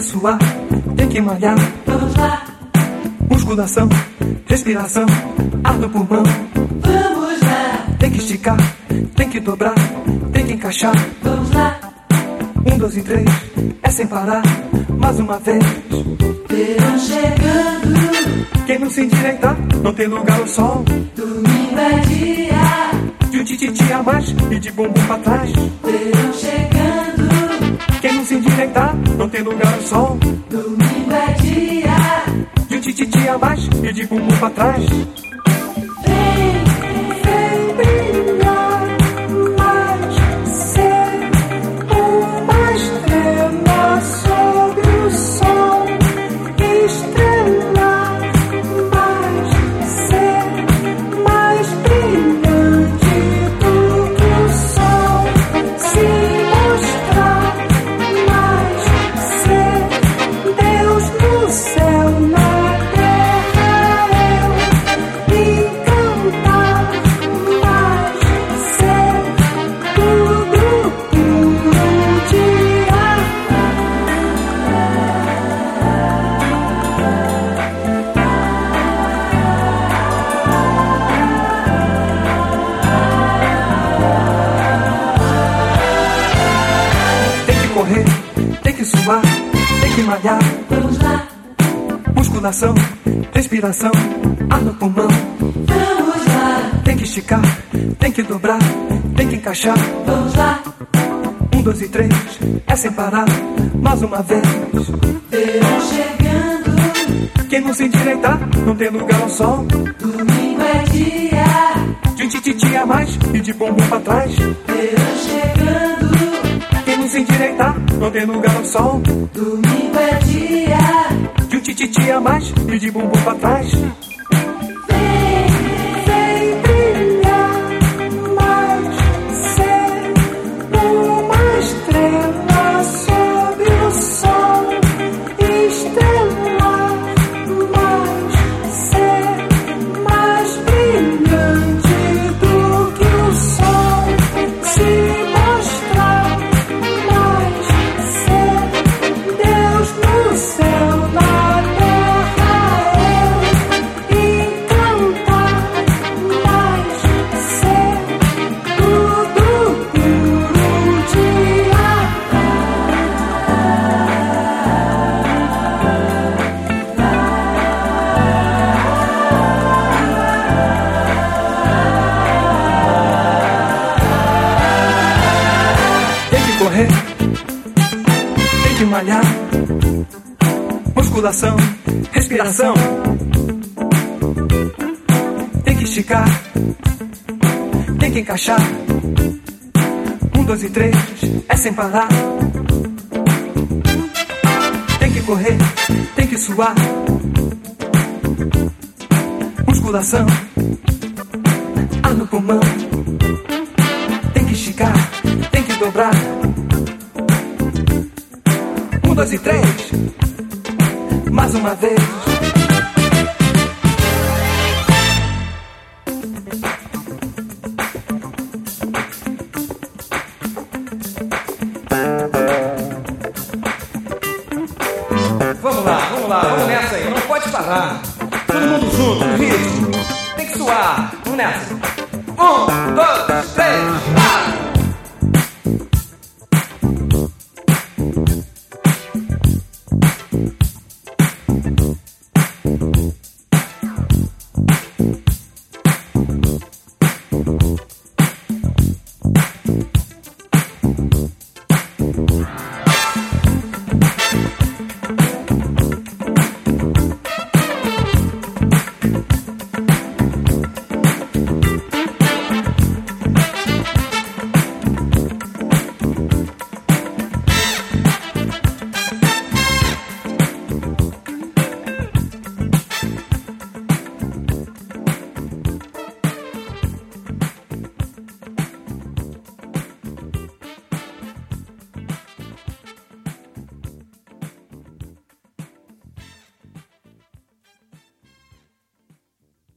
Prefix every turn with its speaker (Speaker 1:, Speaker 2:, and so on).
Speaker 1: suar, tem que malhar.
Speaker 2: Vamos lá,
Speaker 1: Musculação, respiração, ar no pulmão.
Speaker 2: vamos lá,
Speaker 1: Tem que esticar, tem que dobrar, tem que encaixar.
Speaker 2: vamos lá.
Speaker 1: Um, dois e três, é sem parar. Mais uma vez.
Speaker 2: Verão chegando,
Speaker 1: Quem não se endireitar, não tem lugar ao sol.
Speaker 2: domingo é dia.
Speaker 1: De um tititi a mais e de bumbum pra trás.
Speaker 2: Verão chegando,
Speaker 1: Não tem lugar ao sol.
Speaker 2: domingo é dia.
Speaker 1: De um tititi a mais e de bumbum pra trás. Correr, tem que suar, tem que malhar.
Speaker 2: vamos lá,
Speaker 1: Musculação, respiração, ar no pulmão.
Speaker 2: vamos lá,
Speaker 1: Tem que esticar, tem que dobrar, tem que encaixar.
Speaker 2: vamos lá.
Speaker 1: Um, dois e três, é sem parar. Mais uma vez.
Speaker 2: Verão chegando,
Speaker 1: Quem não se endireitar, não tem lugar ao sol.
Speaker 2: domingo é dia.
Speaker 1: De um tititi a mais e de bumbum pra trás.
Speaker 2: Verão chegando,
Speaker 1: se endireitar, não tem lugar ao sol.
Speaker 2: domingo é dia.
Speaker 1: De um tititi a mais e de bumbum pra trás. Correr, tem que malhar. Musculação, respiração. Tem que esticar, tem que encaixar. Um, dois e três, é sem parar. Tem que correr, tem que suar. Musculação, ar no pulmão. Dois e três. Mais uma vez.
Speaker 3: Vamos lá, vamos lá, vamos nessa aí, não pode parar. Todo mundo junto, ritmo. Tem que suar, vamos nessa.